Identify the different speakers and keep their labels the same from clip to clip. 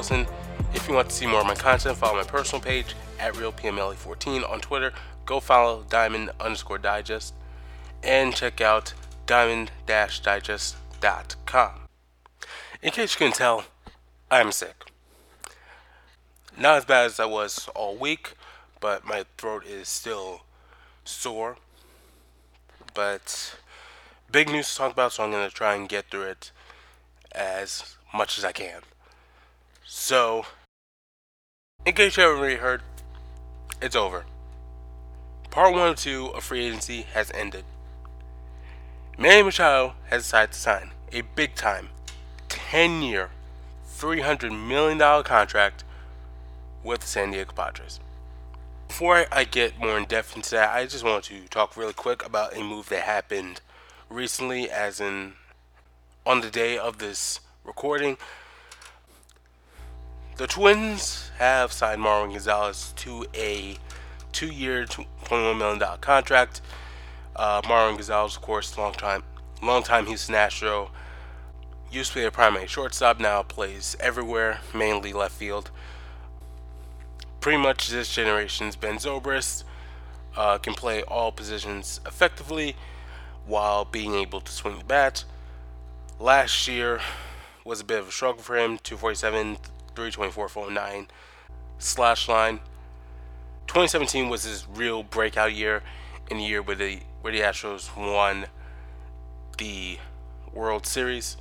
Speaker 1: If you want to see more of my content, follow my personal page at RealPMLE14 on Twitter. Go follow Diamond underscore Digest and check out diamond-digest.com. In case you can tell, I'm sick. Not as bad as I was all week, but my throat is still sore. But big news to talk about, so I'm going to try and get through it as much as I can. So, in case you haven't already heard, it's over. Part 1 of 2 of free agency has ended. Manny Machado has decided to sign a big time 10 year, $300 million contract with the San Diego Padres. Before I get more in depth into that, I just want to talk really quick about a move that happened recently, as in on the day of this recording. The Twins have signed Marwin Gonzalez to a two year, $21 million contract. Uh, Marwin Gonzalez, of course, long time, long time Houston Astro. Used to be a primary shortstop, now plays everywhere, mainly left field. Pretty much this generation's Ben Zobrist uh, can play all positions effectively while being able to swing the bat. Last year was a bit of a struggle for him 247, 324, 409 slash line. 2017 was his real breakout year in the year where the, where the Astros won the World Series.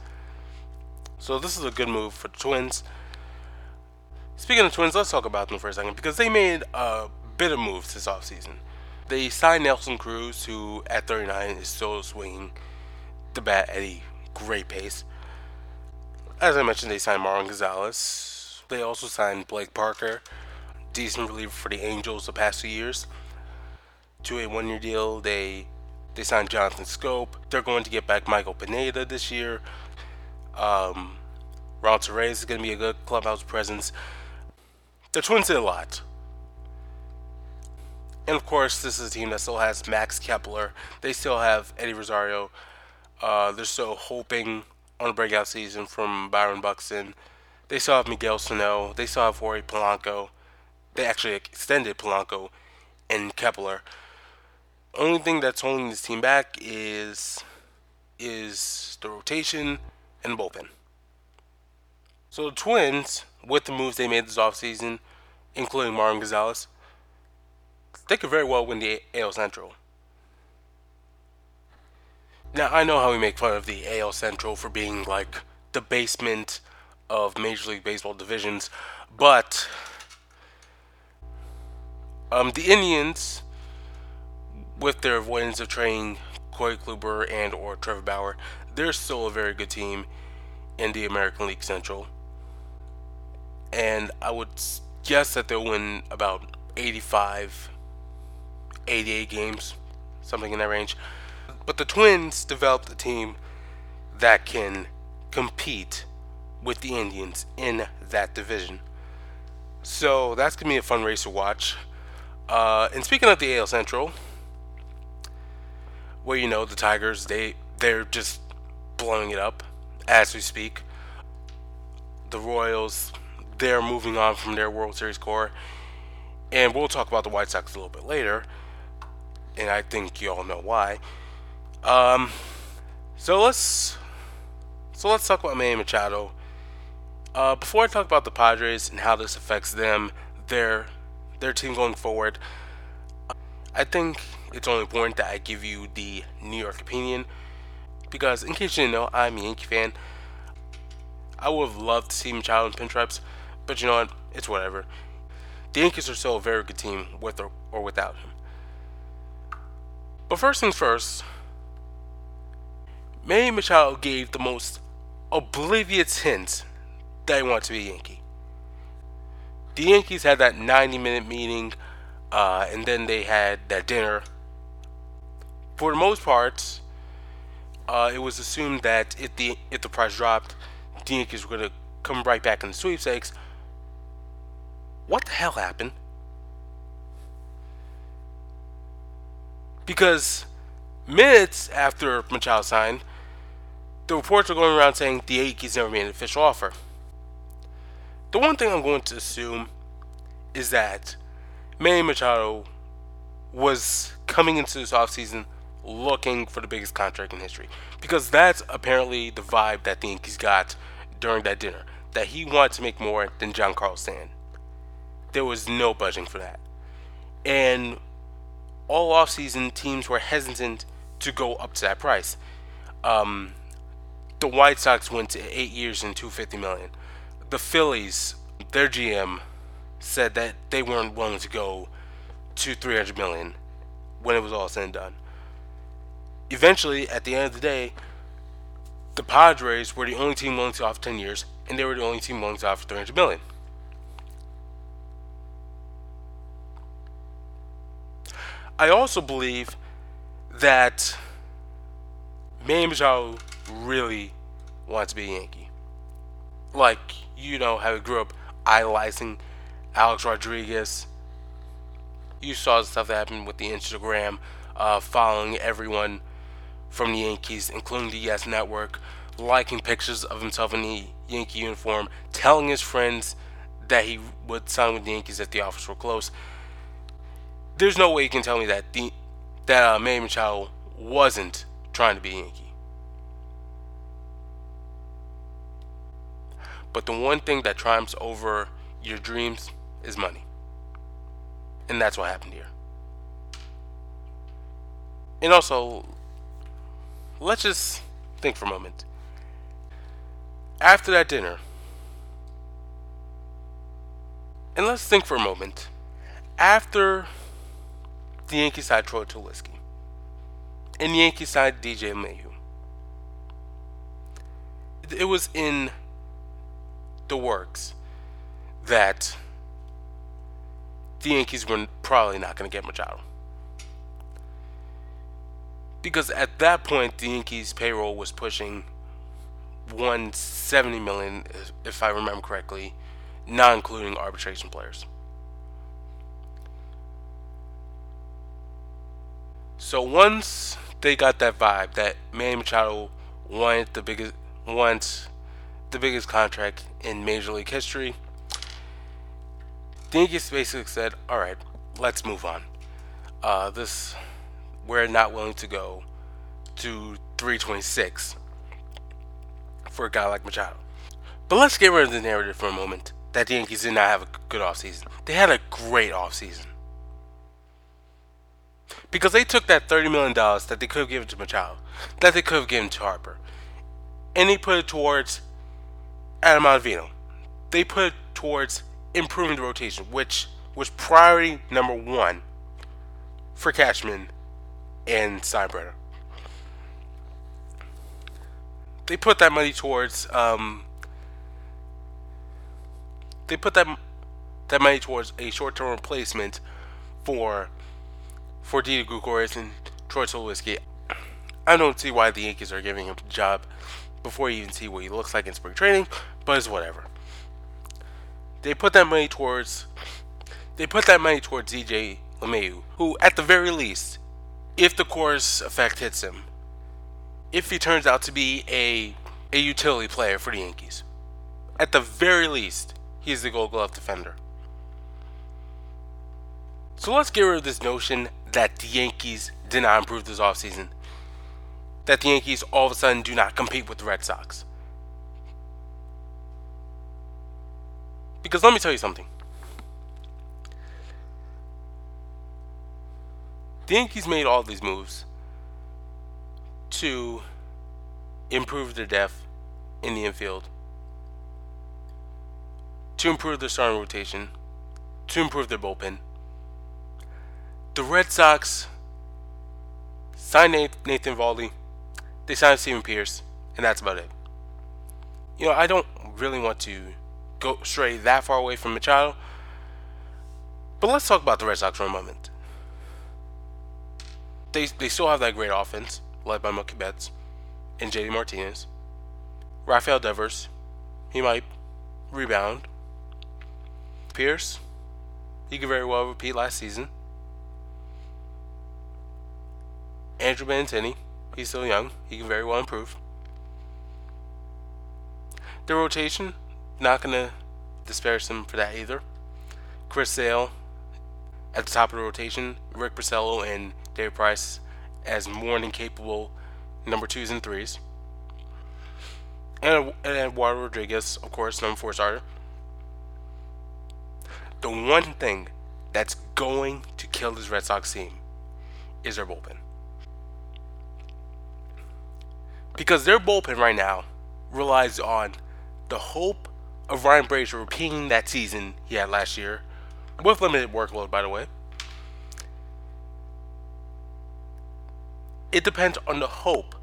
Speaker 1: So this is a good move for the Twins. Speaking of Twins, let's talk about them for a second because they made a bit of moves this offseason. They signed Nelson Cruz, who at 39 is still swinging the bat at a great pace. As I mentioned, they signed Marwin Gonzalez. They also signed Blake Parker, decent reliever for the Angels the past two years, to a one-year deal. They they signed Jonathan Schoop. They're going to get back Michael Pineda this year. Um, Ron Torres is going to be a good clubhouse presence. The Twins did a lot. And of course, this is a team that still has Max Kepler. They still have Eddie Rosario. Uh, they're still hoping on a breakout season from Byron Buxton. They still have Miguel Sano. They still have Jorge Polanco. They actually extended Polanco and Kepler. Only thing that's holding this team back is is the rotation and bullpen. So the Twins with the moves they made this offseason, including Marwin Gonzalez, they could very well win the AL Central. Now, I know how we make fun of the AL Central for being like the basement of Major League Baseball divisions, but um, the Indians, with their avoidance of trading Corey Kluber and or Trevor Bauer, they're still a very good team in the American League Central and I would guess that they'll win about 85, 88 games, something in that range. But the Twins developed a team that can compete with the Indians in that division. So that's gonna be a fun race to watch. Uh, and speaking of the AL Central, where you know the Tigers, they they're just blowing it up as we speak. The Royals, they're moving on from their World Series core. And we'll talk about the White Sox a little bit later. And I think you all know why. Um, so let's so let's talk about Manny Machado. Uh, before I talk about the Padres and how this affects them, their their team going forward, I think it's only important that I give you the New York opinion because, in case you didn't know, I'm a Yankee fan. I would have loved to see Machado in pinstripes, but you know what? It's whatever. The Yankees are still a very good team with or, or without him. But first things first, Manny Machado gave the most oblivious hint that want to be Yankee. The Yankees had that 90 minute meeting, uh, and then they had that dinner. For the most part, uh, it was assumed that if the if the price dropped, the Yankees were going to come right back in the sweepstakes what the hell happened? Because minutes after Machado signed, the reports were going around saying the Yankees never made an official offer. The one thing I'm going to assume is that Manny Machado was coming into this offseason looking for the biggest contract in history. Because that's apparently the vibe that the Yankees got during that dinner. That he wanted to make more than Giancarlo Stanton. There was no budging for that. And all offseason, teams were hesitant to go up to that price. Um, the White Sox went to eight years and 250 million. The Phillies, their GM, said that they weren't willing to go to 300 million when it was all said and done. Eventually, at the end of the day, the Padres were the only team willing to offer 10 years, and they were the only team willing to offer 300 million. I also believe that Manny Machado really wants to be a Yankee. Like, you know, how he grew up idolizing Alex Rodriguez. You saw the stuff that happened with the Instagram, uh, following everyone from the Yankees, including the Yes Network, liking pictures of himself in the Yankee uniform, telling his friends that he would sign with the Yankees if the offers were close there's no way you can tell me that the that uh, Manny Machado wasn't trying to be a Yankee. But the one thing that triumphs over your dreams is money. And that's what happened here. And also, let's just think for a moment. After that dinner, and let's think for a moment. After the Yankee side Troy Tulowitzki. And the Yankee side DJ LeMahieu, It was in the works that the Yankees were probably not going to get Machado. Because at that point, the Yankees' payroll was pushing 170 million, if I remember correctly, not including arbitration players. So once they got that vibe that Manny Machado wanted the biggest wants the biggest contract in Major League history, the Yankees basically said, "All right, let's move on. Uh, this we're not willing to go to 326 for a guy like Machado." But let's get rid of the narrative for a moment that the Yankees did not have a good offseason. They had a great offseason. Because they took that $30 million that they could have given to Machado, that they could have given to Harper, and they put it towards Adam Ottavino. They put it towards improving the rotation, which was priority number one for Cashman and Steinbrenner. They put that money towards um, they put that that money towards a short-term replacement for for Didi Gregorius and Troy Tulowitzki. I don't see why the Yankees are giving him a job before you even see what he looks like in spring training, but it's whatever. They put that money towards they put that money towards DJ LeMahieu, who at the very least, if the Coors effect hits him, if he turns out to be a a utility player for the Yankees, at the very least, he's the Gold Glove defender. So let's get rid of this notion that the Yankees did not improve this offseason. That the Yankees all of a sudden do not compete with the Red Sox. Because let me tell you something. The Yankees made all these moves to improve their depth in the infield, to improve their starting rotation, to improve their bullpen the Red Sox signed Nathan Eovaldi, they signed Steven Pearce, and that's about it. You know, I don't really want to go stray that far away from Machado, but let's talk about the Red Sox for a moment. They, they still have that great offense, led by Mookie Betts and JD Martinez. Rafael Devers, he might rebound. Pearce, he could very well repeat last season. Andrew Benintendi, he's still young. He can very well improve. The rotation, not going to disparage him for that either. Chris Sale at the top of the rotation, Rick Porcello and David Price as more than capable number twos and threes. And, and Eduardo Rodriguez, of course, number four starter. The one thing that's going to kill this Red Sox team is their bullpen. Because their bullpen right now relies on the hope of Ryan Brasier repeating that season he had last year, with limited workload, by the way. It depends on the hope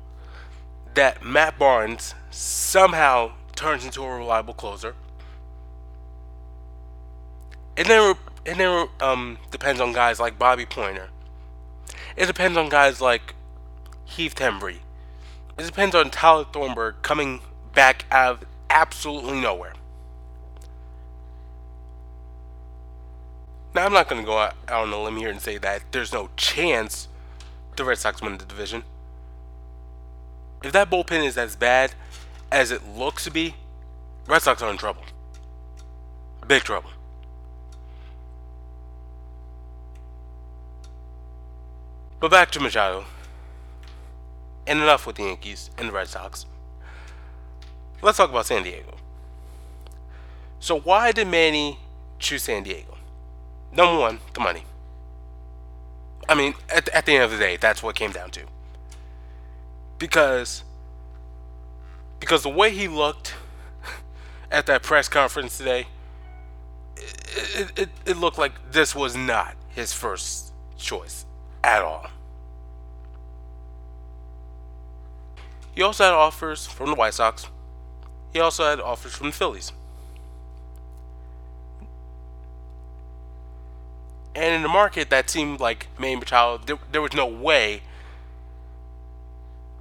Speaker 1: that Matt Barnes somehow turns into a reliable closer. And then and then um, depends on guys like Bobby Poyner. It depends on guys like Heath Hembree. It depends on Tyler Thornburg coming back out of absolutely nowhere. Now, I'm not going to go out on a limb here and say that there's no chance the Red Sox win the division. If that bullpen is as bad as it looks to be, Red Sox are in trouble. Big trouble. But back to Machado. And enough with the Yankees and the Red Sox. Let's talk about San Diego. So why did Manny choose San Diego? Number one, the money. I mean, at, at the end of the day, that's what came down to. Because because the way he looked at that press conference today, it, it, it looked like this was not his first choice at all. He also had offers from the White Sox. He also had offers from the Phillies. And in the market, that seemed like Manny Machado, there, there was no way.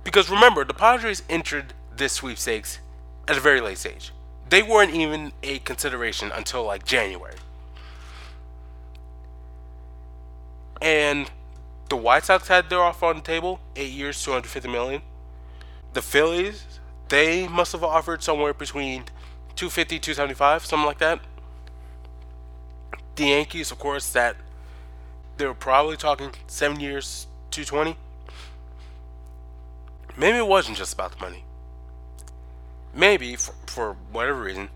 Speaker 1: Because remember, the Padres entered this sweepstakes at a very late stage. They weren't even a consideration until like January. And the White Sox had their offer on the table, eight years, 250 million. The Phillies, they must have offered somewhere between 250, 275, something like that. The Yankees, of course, that they were probably talking seven years, 220. Maybe it wasn't just about the money. Maybe, for, for whatever reason,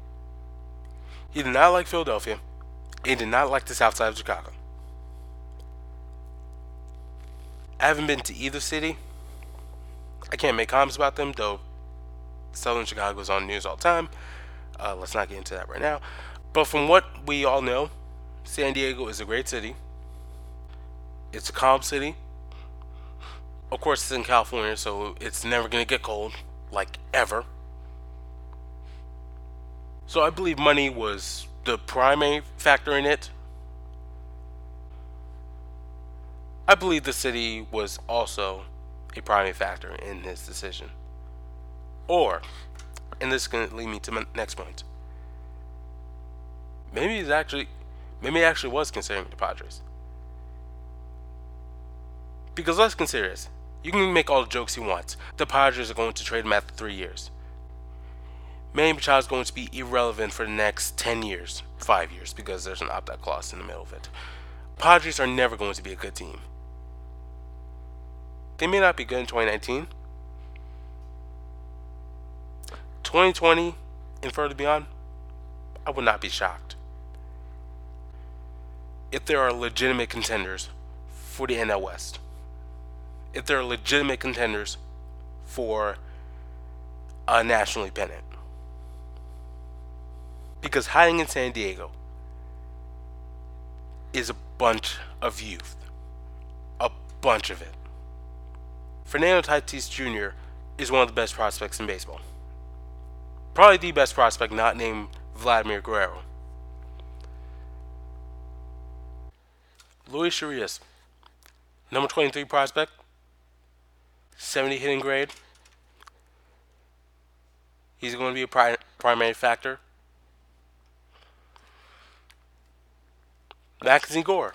Speaker 1: he did not like Philadelphia. He did not like the south side of Chicago. I haven't been to either city. I can't make comments about them, though Southern Chicago is on news all the time. Uh, let's not get into that right now. But from what we all know, San Diego is a great city. It's a calm city. Of course, it's in California, so it's never going to get cold, like ever. So I believe money was the primary factor in it. I believe the city was also a primary factor in his decision. Or, and this to lead me to my next point. Maybe he's actually, maybe he actually was considering the Padres. Because let's consider this. You can make all the jokes you want. The Padres are going to trade him after three years. Manny Machado is going to be irrelevant for the next 10 years, 5 years, because there's an opt out clause in the middle of it. Padres are never going to be a good team. They may not be good in 2019. 2020 and further beyond, I would not be shocked. If there are legitimate contenders for the NL West if there are legitimate contenders for a nationally pennant. Because hiding in San Diego is a bunch of youth. A bunch of it. Fernando Tatis Jr. is one of the best prospects in baseball. Probably the best prospect not named Vladimir Guerrero. Luis Urias, number 23 prospect, 70 hitting grade. He's going to be a pri- primary factor. Mackenzie Gore,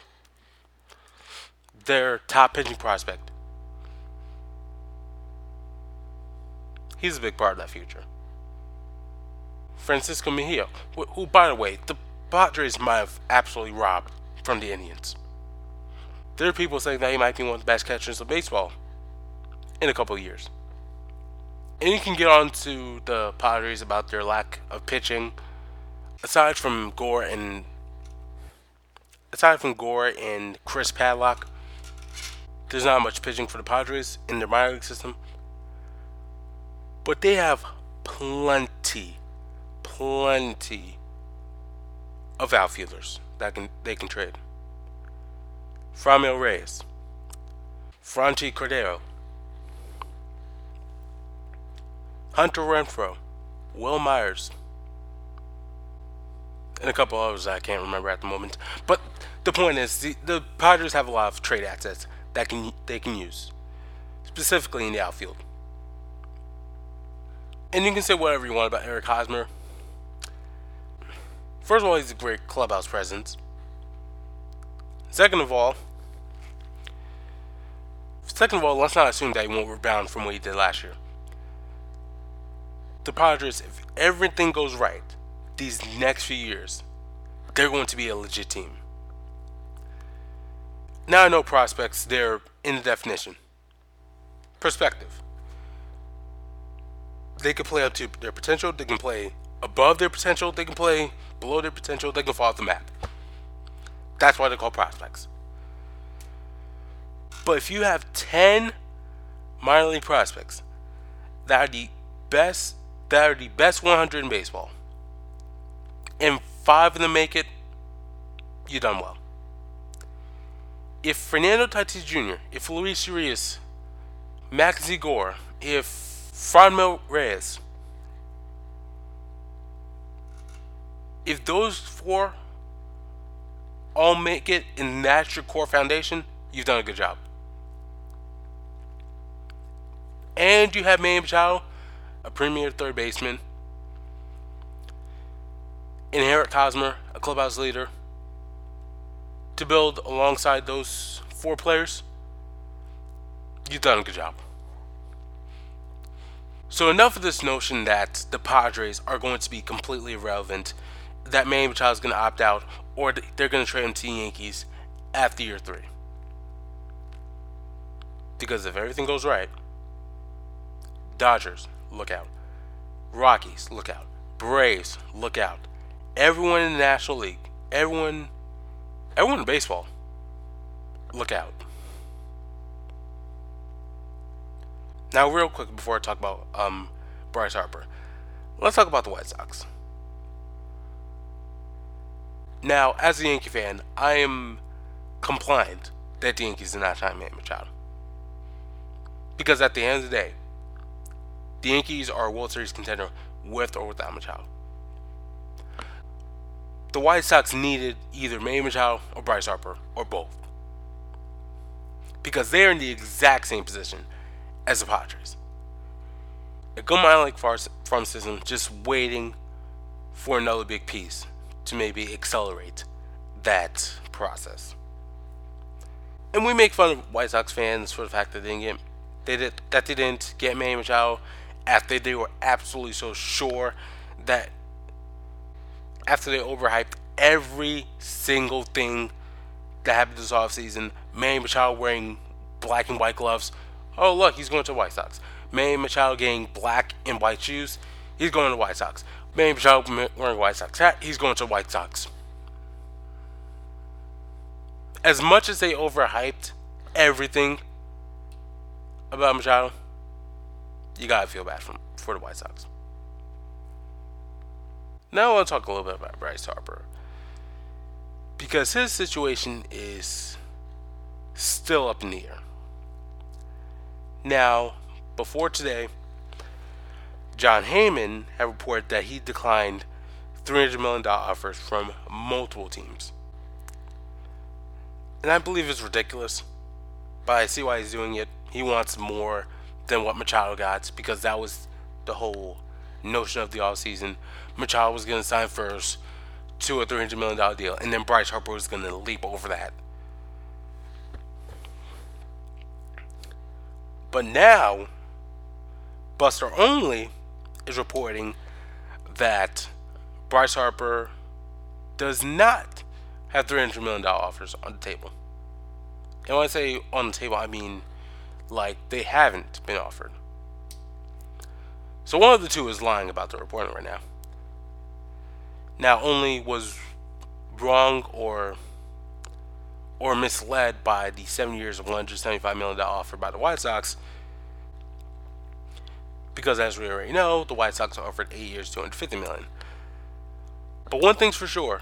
Speaker 1: their top pitching prospect. He's a big part of that future. Francisco Mejia, who, by the way, the Padres might have absolutely robbed from the Indians. There are people saying that he might be one of the best catchers of baseball in a couple of years. And you can get on to the Padres about their lack of pitching. Aside from Gore and aside from Gore and Chris Paddack, there's not much pitching for the Padres in their minor league system. But they have plenty, plenty of outfielders that can they can trade. Franmil Reyes, Franchy Cordero, Hunter Renfroe, Wil Myers, and a couple others I can't remember at the moment. But the point is, the, the Padres have a lot of trade assets that can they can use, specifically in the outfield. And you can say whatever you want about Eric Hosmer. First of all, he's a great clubhouse presence. Second of all, second of all, let's not assume that he won't rebound from what he did last year. The Padres, if everything goes right, these next few years, they're going to be a legit team. Now I know prospects, they're in the definition. Perspective. They can play up to their potential, they can play above their potential, they can play below their potential, they can fall off the map. That's why they're called prospects. But if you have 10 minor league prospects that are the best that are the best 100 in baseball, and five of them make it, you done well. If Fernando Tatis Jr., if Luis Urias, Mackenzie Gore, if Franmil Reyes, if those four all make it in that's your core foundation, you've done a good job. And you have Manny Machado, a premier third baseman, and Eric Hosmer, a clubhouse leader, to build alongside those four players, you've done a good job. So enough of this notion that the Padres are going to be completely irrelevant, that Manny Machado is going to opt out, or they're going to trade him to the Yankees after year three. Because if everything goes right, Dodgers, look out. Rockies, look out. Braves, look out. Everyone in the National League, everyone, everyone in baseball, look out. Now, real quick before I talk about um, Bryce Harper, let's talk about the White Sox. Now, as a Yankee fan, I am compliant that the Yankees did not sign Manny Machado. Because at the end of the day, the Yankees are a World Series contender with or without Machado. The White Sox needed either Manny Machado or Bryce Harper or both. Because they're in the exact same position as the Padres. A good minor league farm just waiting for another big piece to maybe accelerate that process. And we make fun of White Sox fans for the fact that they didn't get they did that they didn't get Manny Machado after they were absolutely so sure that after they overhyped every single thing that happened this offseason, Manny Machado wearing black and white gloves. Oh look, he's going to the White Sox. Manny Machado getting black and white shoes. He's going to the White Sox. Manny Machado wearing White Sox hat. He's going to the White Sox. As much as they overhyped everything about Machado, you gotta feel bad for, for the White Sox. Now I want to talk a little bit about Bryce Harper. Because his situation is still up in the air. Now, before today, Jon Heyman had reported that he declined $300 million offers from multiple teams. And I believe it's ridiculous, but I see why he's doing it. He wants more than what Machado got because that was the whole notion of the offseason. Machado was going to sign first to a $300 million deal, and then Bryce Harper was going to leap over that. But now, Buster Olney is reporting that Bryce Harper does not have $300 million offers on the table. And when I say on the table, I mean like they haven't been offered. So one of the two is lying about the reporting right now. Now, only was wrong or or misled by the seven years of $175 million offer by the White Sox. Because as we already know, the White Sox offered eight years, 250 million. But one thing's for sure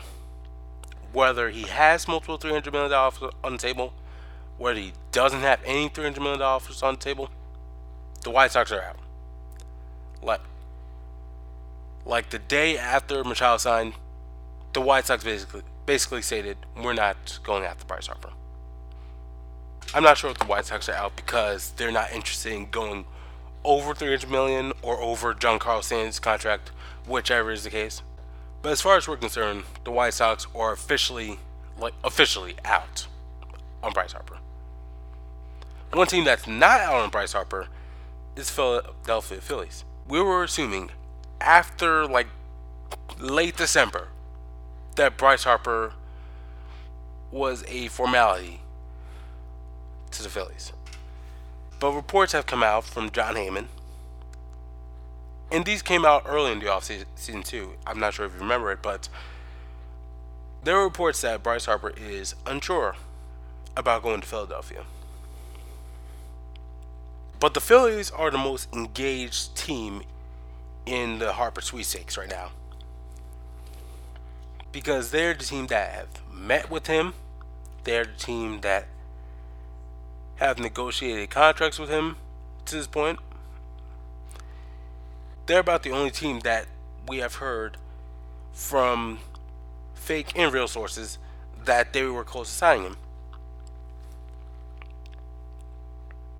Speaker 1: whether he has multiple $300 million offers on the table, whether he doesn't have any $300 million offers on the table, the White Sox are out. Like, like the day after Machado signed, the White Sox basically basically stated we're not going after Bryce Harper. I'm not sure if the White Sox are out because they're not interested in going over 300 million or over Giancarlo Stanton's contract, whichever is the case. But as far as we're concerned, the White Sox are officially like officially out on Bryce Harper. One team that's not out on Bryce Harper is Philadelphia Phillies. We were assuming after like late December that Bryce Harper was a formality to the Phillies. But reports have come out from Jon Heyman, and these came out early in the offseason too. I'm not sure if you remember it, but there are reports that Bryce Harper is unsure about going to Philadelphia. But the Phillies are the most engaged team in the Harper sweepstakes right now because they're the team that have met with him. They're the team that have negotiated contracts with him to this point. They're about the only team that we have heard from fake and real sources that they were close to signing him.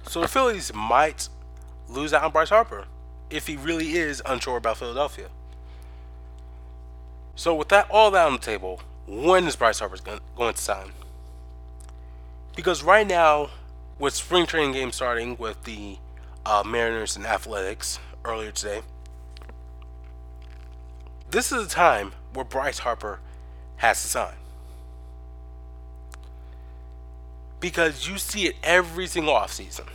Speaker 1: So the Phillies might lose out on Bryce Harper if he really is unsure about Philadelphia. So with that all that on the table, when is Bryce Harper going to sign? Because right now, with spring training games starting with the uh, Mariners and Athletics earlier today, this is a time where Bryce Harper has to sign. Because you see it every single offseason.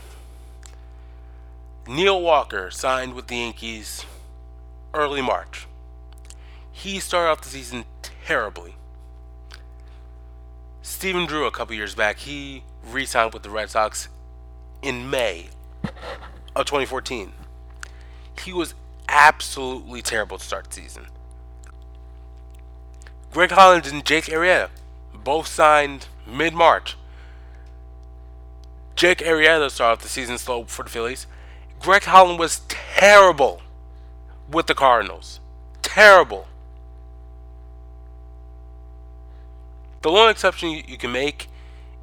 Speaker 1: Neil Walker signed with the Yankees early March. He started off the season terribly. Stephen Drew, a couple years back, he re signed with the Red Sox in May of 2014. He was absolutely terrible to start the season. Greg Holland and Jake Arrieta both signed mid March. Jake Arrieta started off the season slow for the Phillies. Greg Holland was terrible with the Cardinals. Terrible. The one exception you, you can make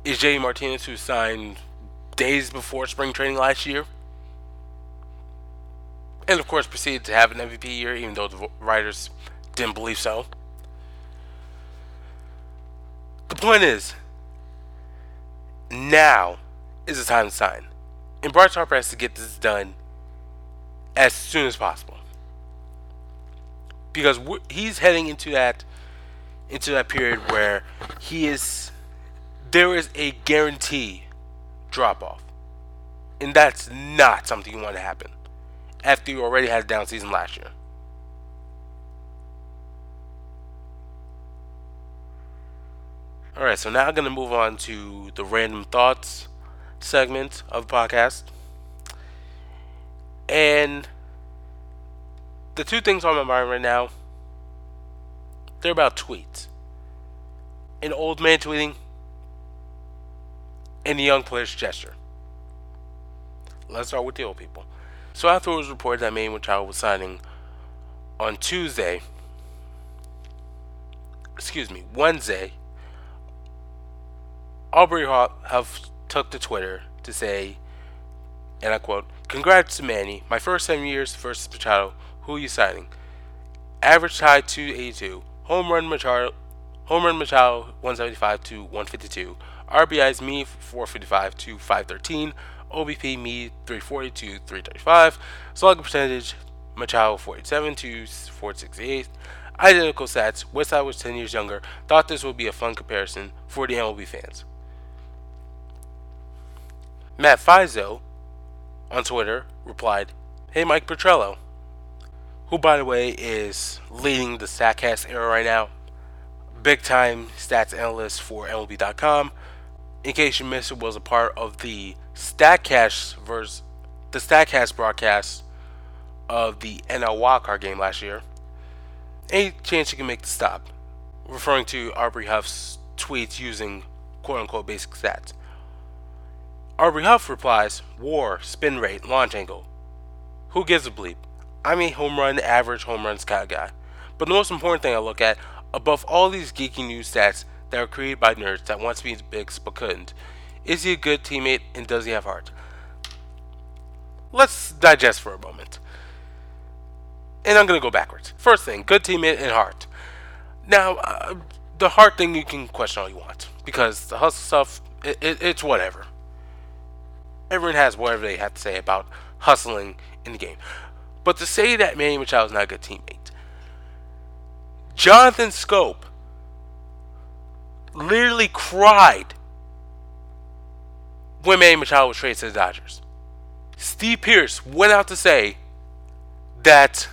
Speaker 1: is JD Martinez, who signed days before spring training last year. And of course, proceeded to have an MVP year, even though the writers didn't believe so. The point is, now is the time to sign. And Bryce Harper has to get this done as soon as possible. Because he's heading into that into that period where he is there is a guarantee drop off. And that's not something you want to happen after you already had a down season last year. Alright, so now I'm going to move on to the random thoughts segment of the podcast. And the two things on my mind right now they're about tweets. An old man tweeting and a young player's gesture. Let's start with the old people. So after it was reported that Manny Machado was signing on Tuesday, excuse me, Wednesday, Aubrey Huff took to Twitter to say, and I quote, Congrats to Manny, my first seven years versus Machado. Who are you signing? Average tie 282. Home run Machado, home run Machado 175 to 152. RBIs me 455 to 513. OBP me 340 to 335. Slugging percentage Machado 47 to 468. Identical stats. Westside was 10 years younger. Thought this would be a fun comparison for the MLB fans. Matt Fizo on Twitter replied, Hey Mike Petriello, who by the way is leading the StatCast era right now, big time stats analyst for MLB.com. In case you missed it, was a part of the StatCast versus the StatCast broadcast of the NL wildcard game last year. Any chance you can make the stop, referring to Aubrey Huff's tweets using quote unquote basic stats. Aubrey Huff replies, War, spin rate, launch angle. Who gives a bleep? I'm a home run, average home runs kind of guy. But the most important thing I look at, above all these geeky news stats that are created by nerds that wants to be big but couldn't, is he a good teammate and does he have heart? Let's digest for a moment. And I'm going to go backwards. First thing, good teammate and heart. Now, uh, the heart thing you can question all you want because the hustle stuff, it, it, it's whatever everyone has whatever they have to say about hustling in the game. But to say that Manny Machado is not a good teammate, Jonathan Schoop literally cried when Manny Machado was traded to the Dodgers. Steve Pearce went out to say that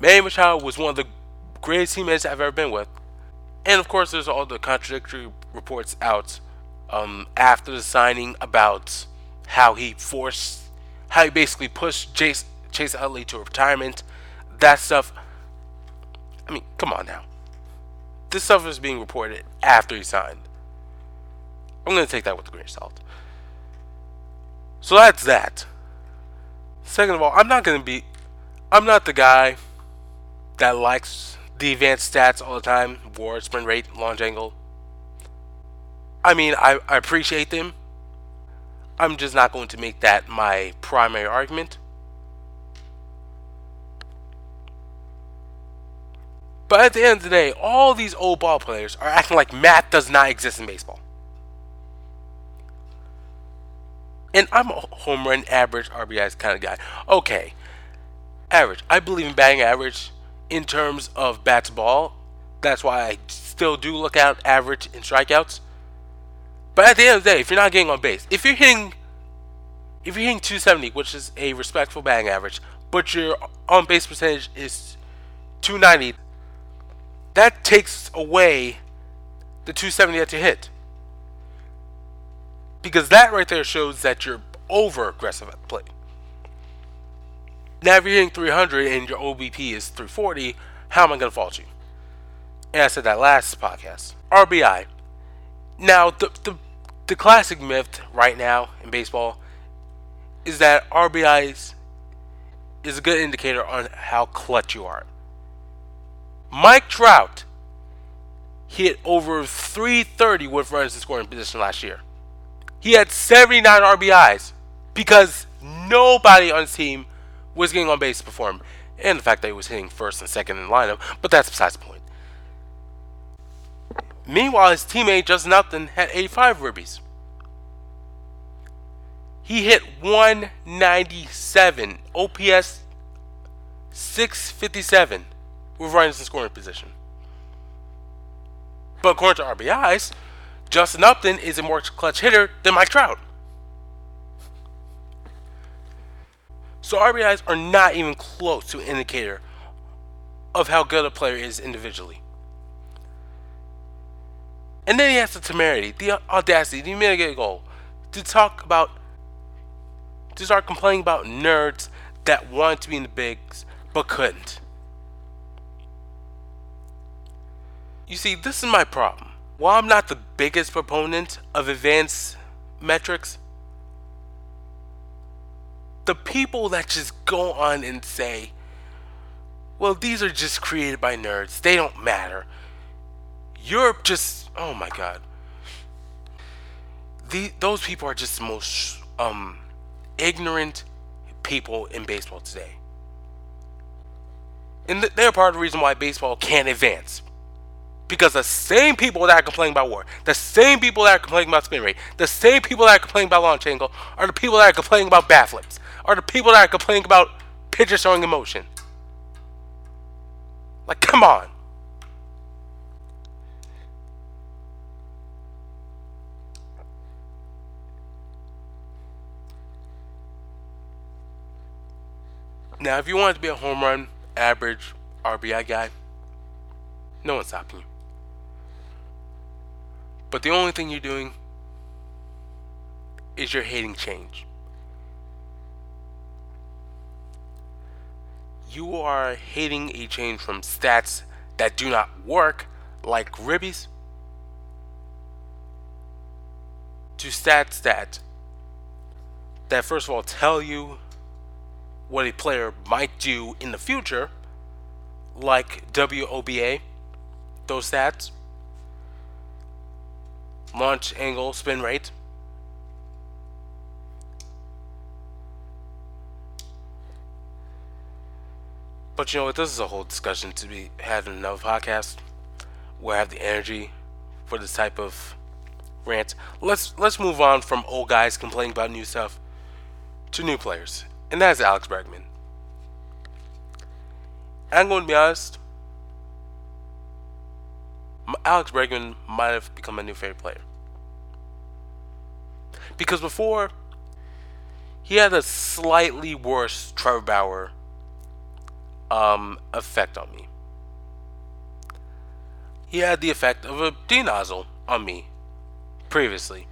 Speaker 1: Manny Machado was one of the greatest teammates I've ever been with. And of course, there's all the contradictory reports out um, after the signing about how he forced, how he basically pushed Chase, Chase Utley to retirement. That stuff. I mean, come on now. This stuff is being reported after he signed. I'm going to take that with a grain of salt. So that's that. Second of all, I'm not going to be. I'm not the guy that likes the advanced stats all the time war, sprint rate, launch angle. I mean, I, I appreciate them. I'm just not going to make that my primary argument. But at the end of the day, all these old ball players are acting like math does not exist in baseball. And I'm a home run average RBIs kind of guy. Okay, average. I believe in batting average in terms of bats ball. That's why I still do look at average in strikeouts. But at the end of the day, if you're not getting on base, if you're hitting, if you're hitting 270, which is a respectful batting average, but your on base percentage is 290, that takes away the 270 that you hit. Because that right there shows that you're over aggressive at the plate. Now, if you're hitting 300 and your OBP is 340, how am I going to fault you? And I said that last podcast. RBI. Now, the, the, the classic myth right now in baseball is that RBIs is a good indicator on how clutch you are. Mike Trout hit over 330 with runners in scoring position last year. He had 79 RBIs because nobody on his team was getting on base before him. And the fact that he was hitting first and second in the lineup, but that's besides the point. Meanwhile, his teammate Justin Upton had 85 ribbies. He hit 197, OPS 657 with runners in scoring position. But according to RBIs, Justin Upton is a more clutch hitter than Mike Trout. So RBIs are not even close to an indicator of how good a player is individually. And then he has the temerity, the audacity, the mitigate goal to talk about, to start complaining about nerds that wanted to be in the bigs but couldn't. You see, this is my problem. While I'm not the biggest proponent of advanced metrics, the people that just go on and say, well, these are just created by nerds, they don't matter. You're just oh my god. The those people are just the most um ignorant people in baseball today. And they're part of the reason why baseball can't advance. Because the same people that are complaining about war, the same people that are complaining about spin rate, the same people that are complaining about launch angle, are the people that are complaining about bat flips, are the people that are complaining about pitchers showing emotion. Like, come on. Now, if you wanted to be a home run, average, RBI guy, no one's stopping you. But the only thing you're doing is you're hating change. You are hating a change from stats that do not work, like ribbies, to stats that that first of all tell you what a player might do in the future, like WOBA, those stats, launch angle, spin rate. But you know what? This is a whole discussion to be had in another podcast where I have the energy for this type of rant. Let's let's move on from old guys complaining about new stuff to new players and that's Alex Bregman. I'm going to be honest. Alex Bregman might have become my new favorite player. Because before, he had a slightly worse Trevor Bauer um, effect on me. He had the effect of a D nozzle on me previously.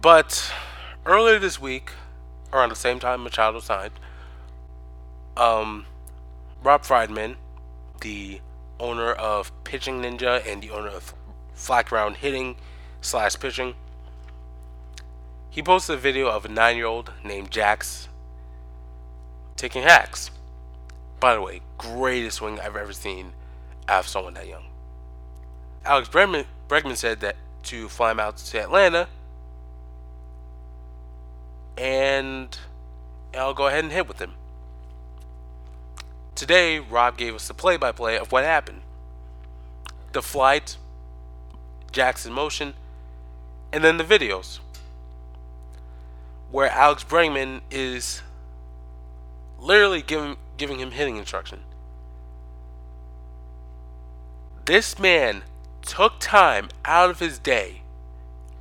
Speaker 1: But earlier this week, around the same time Machado signed. Um, Rob Friedman, the owner of Pitching Ninja and the owner of Flat Ground Hitting slash Pitching, he posted a video of a nine-year-old named Jax taking hacks. By the way, greatest swing I've ever seen out of someone that young. Alex Bregman, Bregman said that to fly him out to Atlanta and I'll go ahead and hit with him. Today, Rob gave us the play by play of what happened the flight, Jackson motion, and then the videos where Alex Bregman is literally giving, giving him hitting instruction. This man took time out of his day,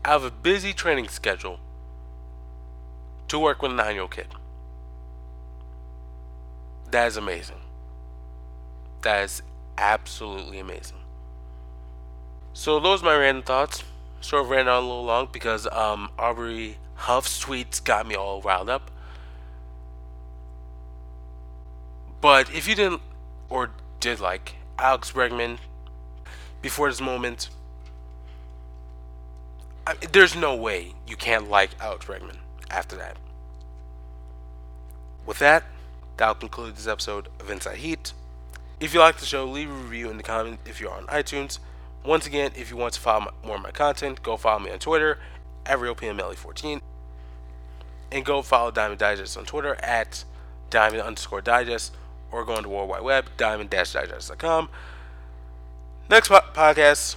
Speaker 1: out of a busy training schedule, to work with a nine year old kid. That is amazing. That is absolutely amazing. So those are my random thoughts. Sort of ran on a little long because um, Aubrey Huff's tweets got me all riled up. But if you didn't or did like Alex Bregman before this moment, I, there's no way you can't like Alex Bregman after that. With that, that'll conclude this episode of Inside Heat. If you like the show, leave a review in the comment if you're on iTunes. Once again, if you want to follow more of my content, go follow me on Twitter at RealPMLE14. And go follow Diamond Digest on Twitter at Diamond underscore Digest or go on the World Wide Web, diamond-digest.com. Next po- podcast,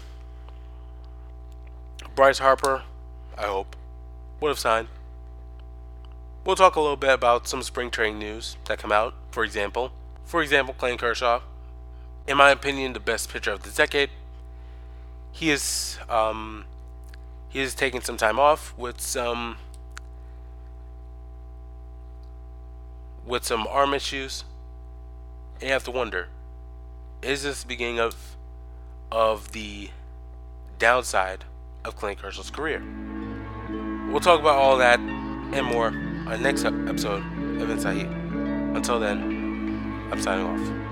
Speaker 1: Bryce Harper, I hope, would have signed. We'll talk a little bit about some spring training news that come out. For example, for example, Clayton Kershaw, in my opinion, the best pitcher of the decade. He is um, he is taking some time off with some with some arm issues. And you have to wonder, is this the beginning of of the downside of Clayton Kershaw's career? We'll talk about all that and more our next episode Inside Heat. Until then, I'm signing off.